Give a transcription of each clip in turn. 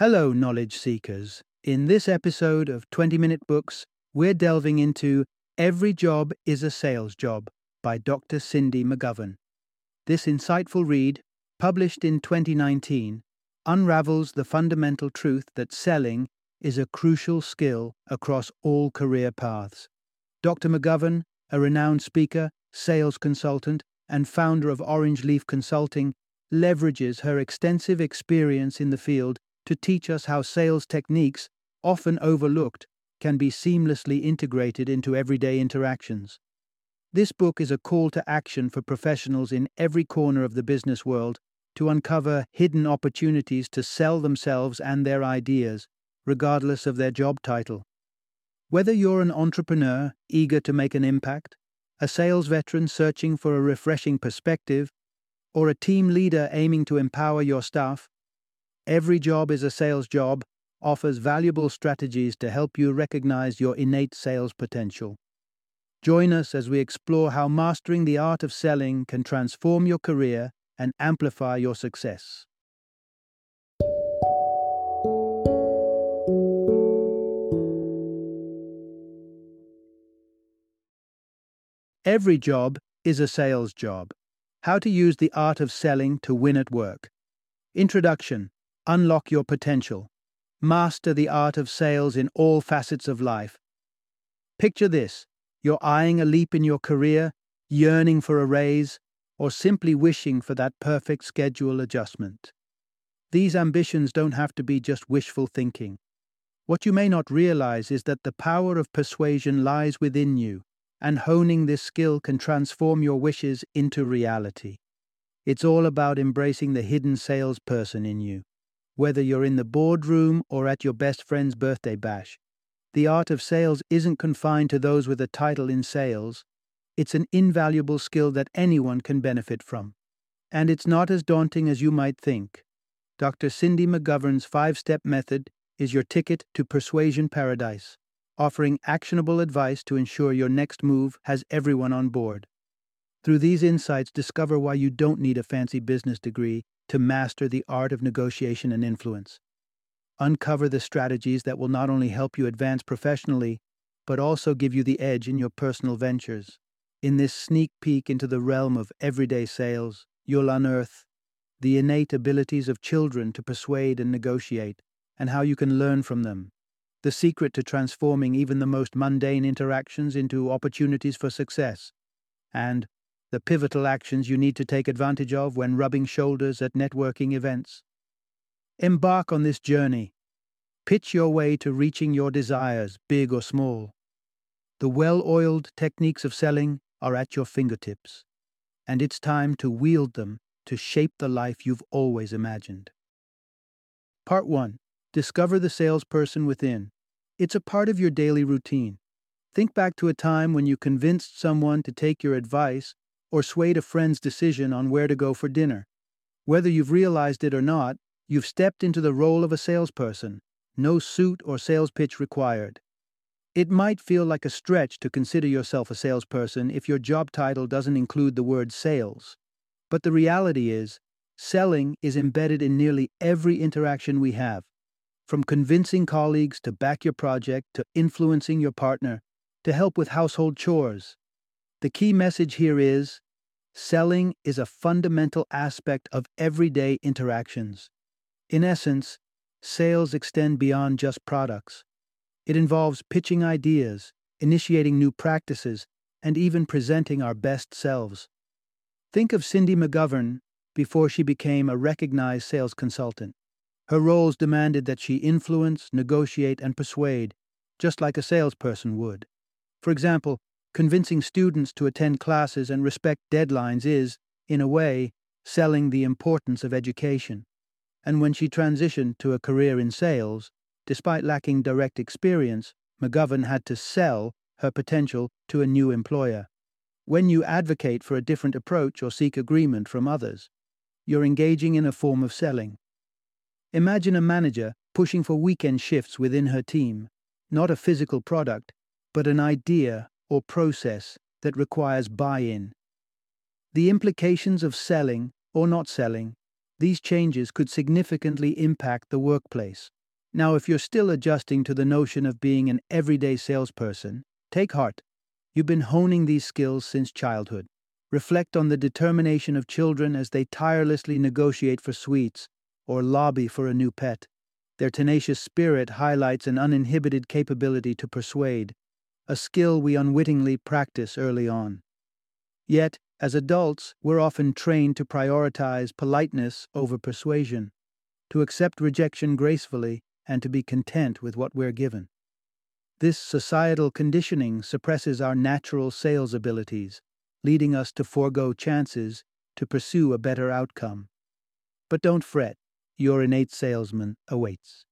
Hello, knowledge seekers. In this episode of 20 Minute Books, we're delving into Every Job is a Sales Job by Dr. Cindy McGovern. This insightful read, published in 2019, unravels the fundamental truth that selling is a crucial skill across all career paths. Dr. McGovern, a renowned speaker, sales consultant, and founder of Orange Leaf Consulting, leverages her extensive experience in the field to teach us how sales techniques, often overlooked, can be seamlessly integrated into everyday interactions. This book is a call to action for professionals in every corner of the business world to uncover hidden opportunities to sell themselves and their ideas, regardless of their job title. Whether you're an entrepreneur eager to make an impact, a sales veteran searching for a refreshing perspective, or a team leader aiming to empower your staff, Every Job is a Sales Job offers valuable strategies to help you recognize your innate sales potential. Join us as we explore how mastering the art of selling can transform your career and amplify your success. Every job is a sales job. How to use the art of selling to win at work. Introduction Unlock your potential. Master the art of sales in all facets of life. Picture this you're eyeing a leap in your career, yearning for a raise, or simply wishing for that perfect schedule adjustment. These ambitions don't have to be just wishful thinking. What you may not realize is that the power of persuasion lies within you, and honing this skill can transform your wishes into reality. It's all about embracing the hidden salesperson in you. Whether you're in the boardroom or at your best friend's birthday bash, the art of sales isn't confined to those with a title in sales. It's an invaluable skill that anyone can benefit from. And it's not as daunting as you might think. Dr. Cindy McGovern's five step method is your ticket to persuasion paradise, offering actionable advice to ensure your next move has everyone on board. Through these insights, discover why you don't need a fancy business degree to master the art of negotiation and influence. Uncover the strategies that will not only help you advance professionally, but also give you the edge in your personal ventures. In this sneak peek into the realm of everyday sales, you'll unearth the innate abilities of children to persuade and negotiate, and how you can learn from them. The secret to transforming even the most mundane interactions into opportunities for success. And the pivotal actions you need to take advantage of when rubbing shoulders at networking events. Embark on this journey. Pitch your way to reaching your desires, big or small. The well oiled techniques of selling are at your fingertips, and it's time to wield them to shape the life you've always imagined. Part 1 Discover the salesperson within. It's a part of your daily routine. Think back to a time when you convinced someone to take your advice or swayed a friend's decision on where to go for dinner. Whether you've realized it or not, you've stepped into the role of a salesperson, no suit or sales pitch required. It might feel like a stretch to consider yourself a salesperson if your job title doesn't include the word sales. But the reality is, selling is embedded in nearly every interaction we have. From convincing colleagues to back your project to influencing your partner to help with household chores. The key message here is selling is a fundamental aspect of everyday interactions. In essence, sales extend beyond just products. It involves pitching ideas, initiating new practices, and even presenting our best selves. Think of Cindy McGovern before she became a recognized sales consultant. Her roles demanded that she influence, negotiate, and persuade, just like a salesperson would. For example, Convincing students to attend classes and respect deadlines is, in a way, selling the importance of education. And when she transitioned to a career in sales, despite lacking direct experience, McGovern had to sell her potential to a new employer. When you advocate for a different approach or seek agreement from others, you're engaging in a form of selling. Imagine a manager pushing for weekend shifts within her team, not a physical product, but an idea or process that requires buy in. The implications of selling or not selling These changes could significantly impact the workplace. Now, if you're still adjusting to the notion of being an everyday salesperson, take heart. You've been honing these skills since childhood. Reflect on the determination of children as they tirelessly negotiate for sweets or lobby for a new pet. Their tenacious spirit highlights an uninhibited capability to persuade, a skill we unwittingly practice early on. Yet, as adults, we're often trained to prioritize politeness over persuasion, to accept rejection gracefully, and to be content with what we're given. This societal conditioning suppresses our natural sales abilities, leading us to forego chances to pursue a better outcome. But don't fret, your innate salesman awaits.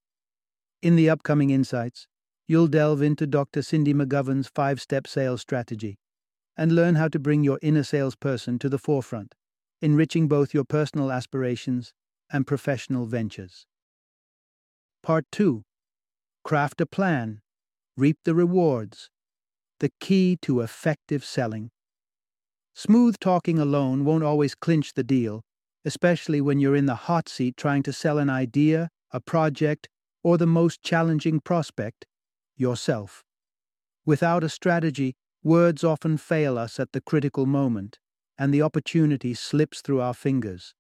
In the upcoming insights, you'll delve into Dr. Cindy McGovern's five step sales strategy and learn how to bring your inner salesperson to the forefront, enriching both your personal aspirations and professional ventures. Part 2 Craft a plan, reap the rewards, the key to effective selling. Smooth talking alone won't always clinch the deal, especially when you're in the hot seat trying to sell an idea, a project, or the most challenging prospect, yourself. Without a strategy, words often fail us at the critical moment, and the opportunity slips through our fingers.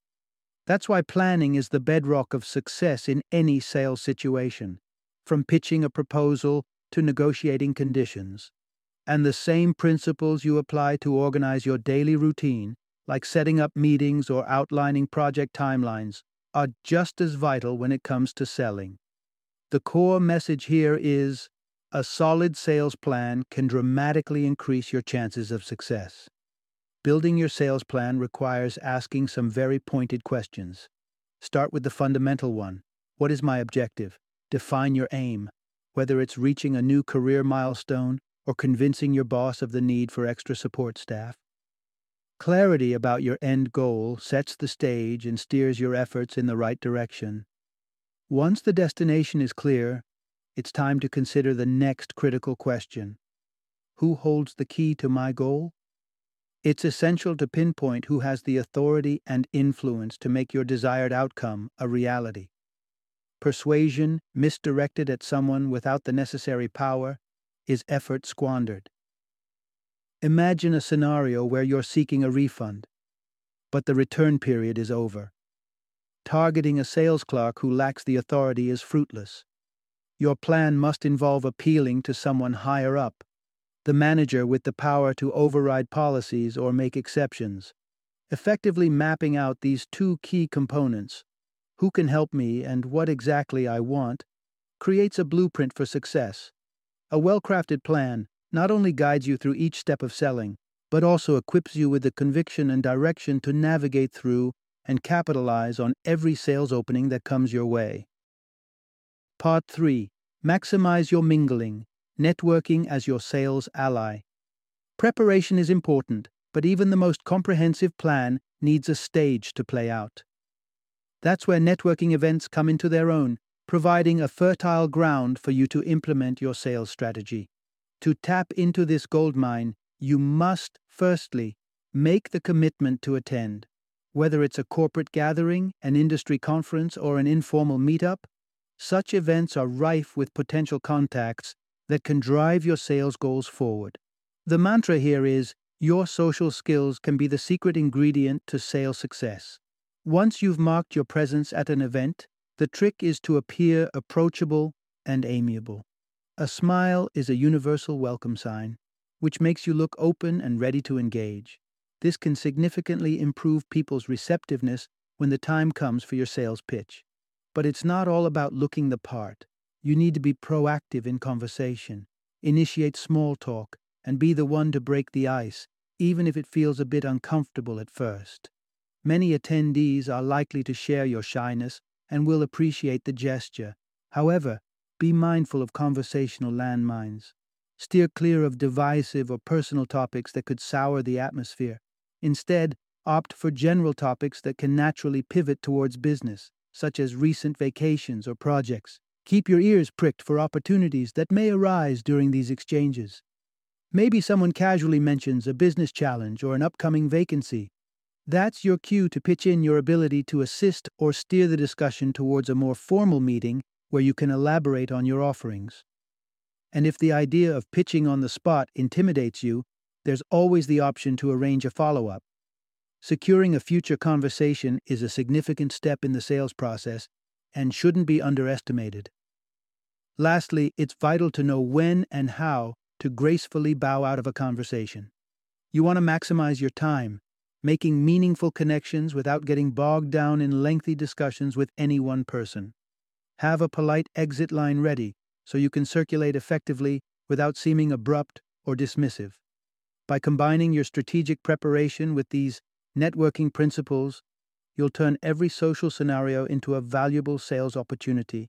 That's why planning is the bedrock of success in any sales situation, from pitching a proposal to negotiating conditions and the same principles you apply to organize your daily routine, like setting up meetings or outlining project timelines, are just as vital when it comes to selling. The core message here is a solid sales plan can dramatically increase your chances of success. Building your sales plan requires asking some very pointed questions. Start with the fundamental one What is my objective? Define your aim, whether it's reaching a new career milestone or convincing your boss of the need for extra support staff. Clarity about your end goal sets the stage and steers your efforts in the right direction. Once the destination is clear, it's time to consider the next critical question Who holds the key to my goal? It's essential to pinpoint who has the authority and influence to make your desired outcome a reality. Persuasion misdirected at someone without the necessary power is effort squandered. Imagine a scenario where you're seeking a refund, but the return period is over. Targeting a sales clerk who lacks the authority is fruitless. Your plan must involve appealing to someone higher up, the manager with the power to override policies or make exceptions. Effectively mapping out these two key components who can help me and what exactly I want creates a blueprint for success. A well crafted plan not only guides you through each step of selling, but also equips you with the conviction and direction to navigate through and capitalize on every sales opening that comes your way. Part 3 Maximize your mingling, networking as your sales ally. Preparation is important, but even the most comprehensive plan needs a stage to play out. That's where networking events come into their own, providing a fertile ground for you to implement your sales strategy. To tap into this gold mine, you must, firstly, make the commitment to attend. Whether it's a corporate gathering, an industry conference, or an informal meetup, such events are rife with potential contacts that can drive your sales goals forward. The mantra here is your social skills can be the secret ingredient to sales success. Once you've marked your presence at an event, the trick is to appear approachable and amiable. A smile is a universal welcome sign, which makes you look open and ready to engage. This can significantly improve people's receptiveness when the time comes for your sales pitch. But it's not all about looking the part. You need to be proactive in conversation, initiate small talk, and be the one to break the ice, even if it feels a bit uncomfortable at first. Many attendees are likely to share your shyness and will appreciate the gesture. However, be mindful of conversational landmines. Steer clear of divisive or personal topics that could sour the atmosphere. Instead, opt for general topics that can naturally pivot towards business, such as recent vacations or projects. Keep your ears pricked for opportunities that may arise during these exchanges. Maybe someone casually mentions a business challenge or an upcoming vacancy. That's your cue to pitch in your ability to assist or steer the discussion towards a more formal meeting where you can elaborate on your offerings. And if the idea of pitching on the spot intimidates you, there's always the option to arrange a follow up. Securing a future conversation is a significant step in the sales process and shouldn't be underestimated. Lastly, it's vital to know when and how to gracefully bow out of a conversation. You want to maximize your time, making meaningful connections without getting bogged down in lengthy discussions with any one person. Have a polite exit line ready so you can circulate effectively without seeming abrupt or dismissive. By combining your strategic preparation with these networking principles, you'll turn every social scenario into a valuable sales opportunity,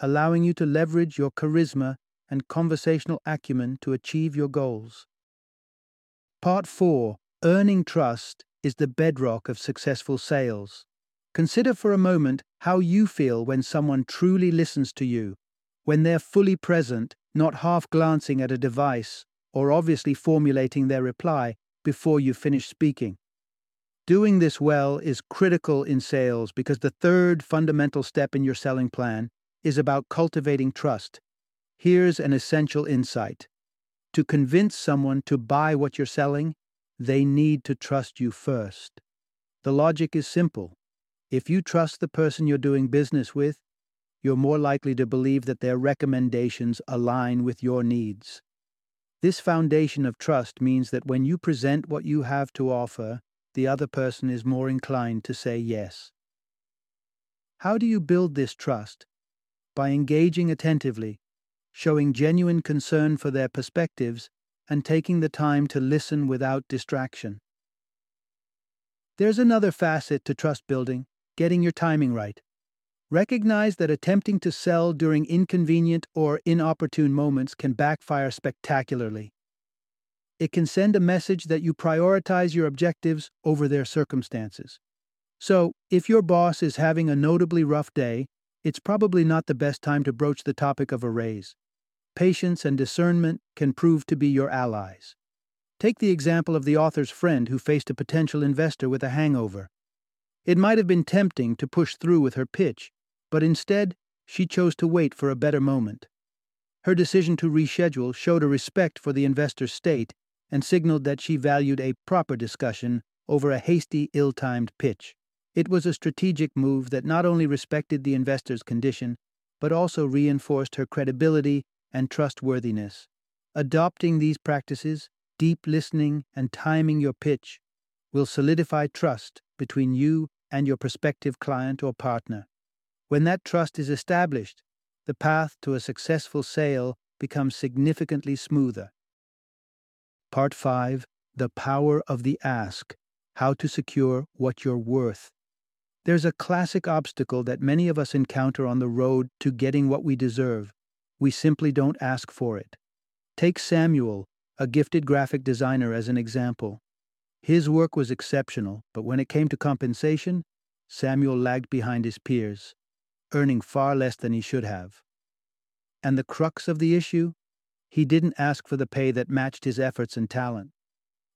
allowing you to leverage your charisma and conversational acumen to achieve your goals. Part 4 Earning trust is the bedrock of successful sales. Consider for a moment how you feel when someone truly listens to you, when they're fully present, not half glancing at a device or obviously formulating their reply before you finish speaking. Doing this well is critical in sales because the third fundamental step in your selling plan is about cultivating trust. Here's an essential insight. To convince someone to buy what you're selling, they need to trust you first. The logic is simple. If you trust the person you're doing business with, you're more likely to believe that their recommendations align with your needs. This foundation of trust means that when you present what you have to offer, the other person is more inclined to say yes. How do you build this trust? By engaging attentively, showing genuine concern for their perspectives, and taking the time to listen without distraction. There's another facet to trust building getting your timing right. Recognize that attempting to sell during inconvenient or inopportune moments can backfire spectacularly. It can send a message that you prioritize your objectives over their circumstances. So, if your boss is having a notably rough day, it's probably not the best time to broach the topic of a raise. Patience and discernment can prove to be your allies. Take the example of the author's friend who faced a potential investor with a hangover. It might have been tempting to push through with her pitch, but instead, she chose to wait for a better moment. Her decision to reschedule showed a respect for the investor's state and signaled that she valued a proper discussion over a hasty, ill timed pitch. It was a strategic move that not only respected the investor's condition, but also reinforced her credibility and trustworthiness. Adopting these practices, deep listening, and timing your pitch, will solidify trust between you and your prospective client or partner. When that trust is established, the path to a successful sale becomes significantly smoother. Part 5 The Power of the Ask How to Secure What You're Worth. There's a classic obstacle that many of us encounter on the road to getting what we deserve. We simply don't ask for it. Take Samuel, a gifted graphic designer, as an example. His work was exceptional, but when it came to compensation, Samuel lagged behind his peers, earning far less than he should have. And the crux of the issue? He didn't ask for the pay that matched his efforts and talent.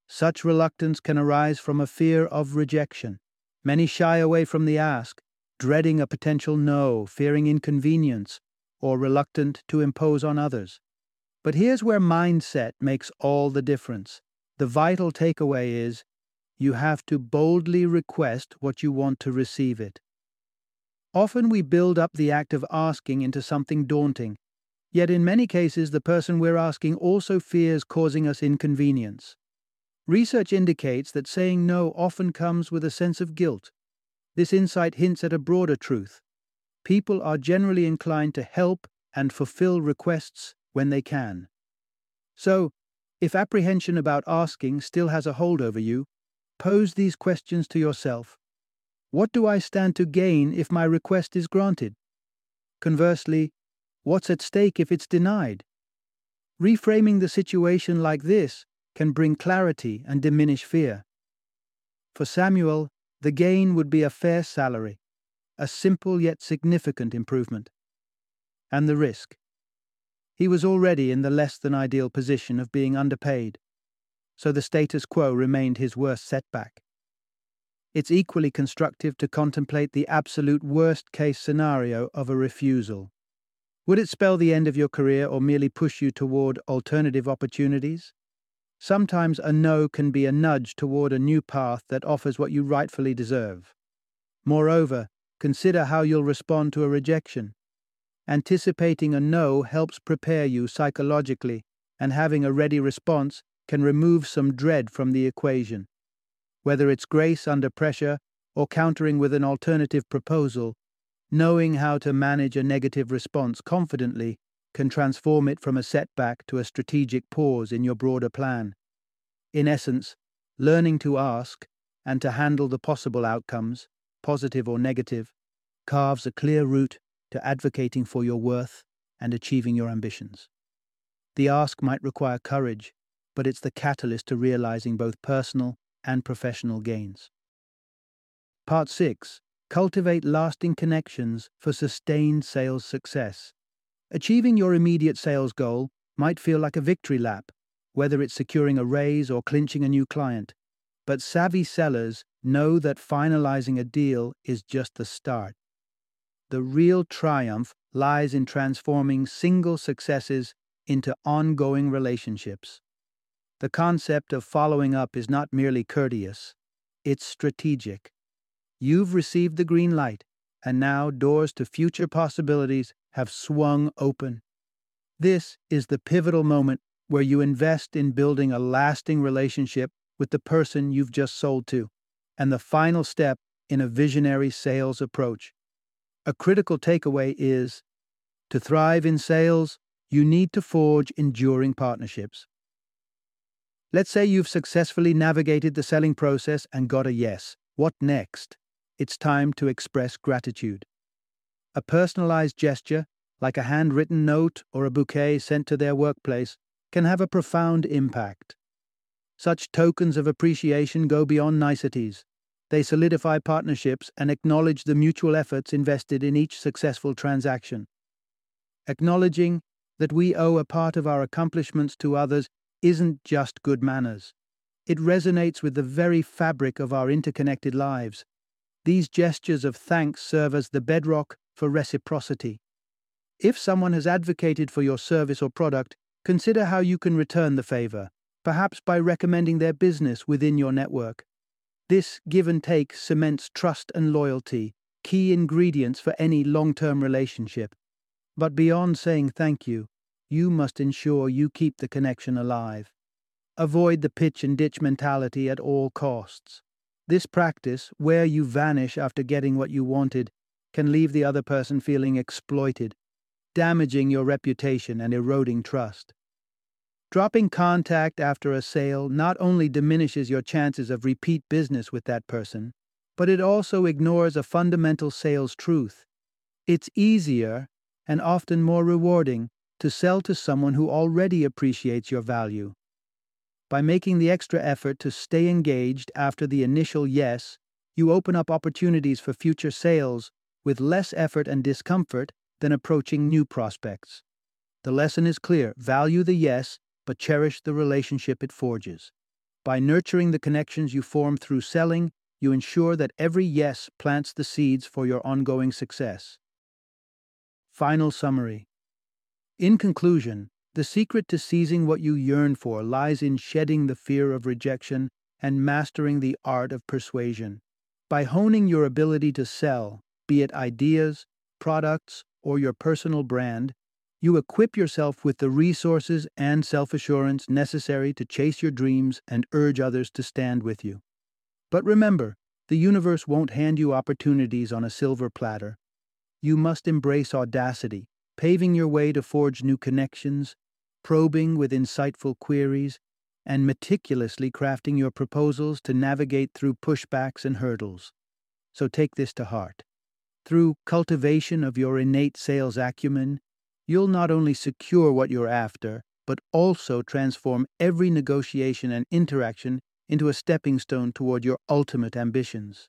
Such reluctance can arise from a fear of rejection. Many shy away from the ask, dreading a potential no, fearing inconvenience, or reluctant to impose on others. But here's where mindset makes all the difference. The vital takeaway is you have to boldly request what you want to receive it. Often we build up the act of asking into something daunting, Yet in many cases, the person we're asking also fears causing us inconvenience. Research indicates that saying no often comes with a sense of guilt. This insight hints at a broader truth. People are generally inclined to help and fulfill requests when they can. So, if apprehension about asking still has a hold over you, pose these questions to yourself. What do I stand to gain if my request is granted? Conversely, What's at stake if it's denied? Reframing the situation like this can bring clarity and diminish fear. For Samuel, the gain would be a fair salary, a simple yet significant improvement. And the risk. He was already in the less than ideal position of being underpaid, so the status quo remained his worst setback. it's equally constructive to contemplate the absolute worst case scenario of a refusal. Would it spell the end of your career or merely push you toward alternative opportunities? Sometimes a no can be a nudge toward a new path that offers what you rightfully deserve. Moreover, consider how you'll respond to a rejection. Anticipating a no helps prepare you psychologically, and having a ready response can remove some dread from the equation. Whether it's grace under pressure or countering with an alternative proposal, knowing how to manage a negative response confidently can transform it from a setback to a strategic pause in your broader plan. In essence, learning to ask and to handle the possible outcomes, positive or negative, carves a clear route to advocating for your worth and achieving your ambitions. The ask might require courage, but it's the catalyst to realizing both personal and professional gains. Part 6 Cultivate lasting connections for sustained sales success. Achieving your immediate sales goal might feel like a victory lap, whether it's securing a raise or clinching a new client. But savvy sellers know that finalizing a deal is just the start. The real triumph lies in transforming single successes into ongoing relationships. The concept of following up is not merely courteous, it's strategic. You've received the green light, and now doors to future possibilities have swung open. This is the pivotal moment where you invest in building a lasting relationship with the person you've just sold to, and the final step in a visionary sales approach. A critical takeaway is to thrive in sales, you need to forge enduring partnerships. Let's say you've successfully navigated the selling process and got a yes. What next? It's time to express gratitude. A personalized gesture, like a handwritten note or a bouquet sent to their workplace, can have a profound impact. Such tokens of appreciation go beyond niceties. They solidify partnerships and acknowledge the mutual efforts invested in each successful transaction. Acknowledging that we owe a part of our accomplishments to others isn't just good manners. It resonates with the very fabric of our interconnected lives. These gestures of thanks serve as the bedrock for reciprocity. If someone has advocated for your service or product, consider how you can return the favor, perhaps by recommending their business within your network. This give and take cements trust and loyalty, key ingredients for any long term relationship. But beyond saying thank you, you must ensure you keep the connection alive. Avoid the pitch and ditch mentality at all costs. This practice, where you vanish after getting what you wanted, can leave the other person feeling exploited, damaging your reputation and eroding trust. Dropping contact after a sale not only diminishes your chances of repeat business with that person, but it also ignores a fundamental sales truth. It's easier, and often more rewarding, to sell to someone who already appreciates your value. By making the extra effort to stay engaged after the initial yes, you open up opportunities for future sales with less effort and discomfort than approaching new prospects. The lesson is clear value the yes but cherish the relationship it forges. By nurturing the connections you form through selling, you ensure that every yes plants the seeds for your ongoing success. Final summary In conclusion, the secret to seizing what you yearn for lies in shedding the fear of rejection and mastering the art of persuasion. By honing your ability to sell, be it ideas, products, or your personal brand, you equip yourself with the resources and self assurance necessary to chase your dreams and urge others to stand with you. But remember, the universe won't hand you opportunities on a silver platter. You must embrace audacity, paving your way to forge new connections, probing with insightful queries, and meticulously crafting your proposals to navigate through pushbacks and hurdles. So take this to heart. Through cultivation of your innate sales acumen, you'll not only secure what you're after, but also transform every negotiation and interaction into a stepping stone toward your ultimate ambitions.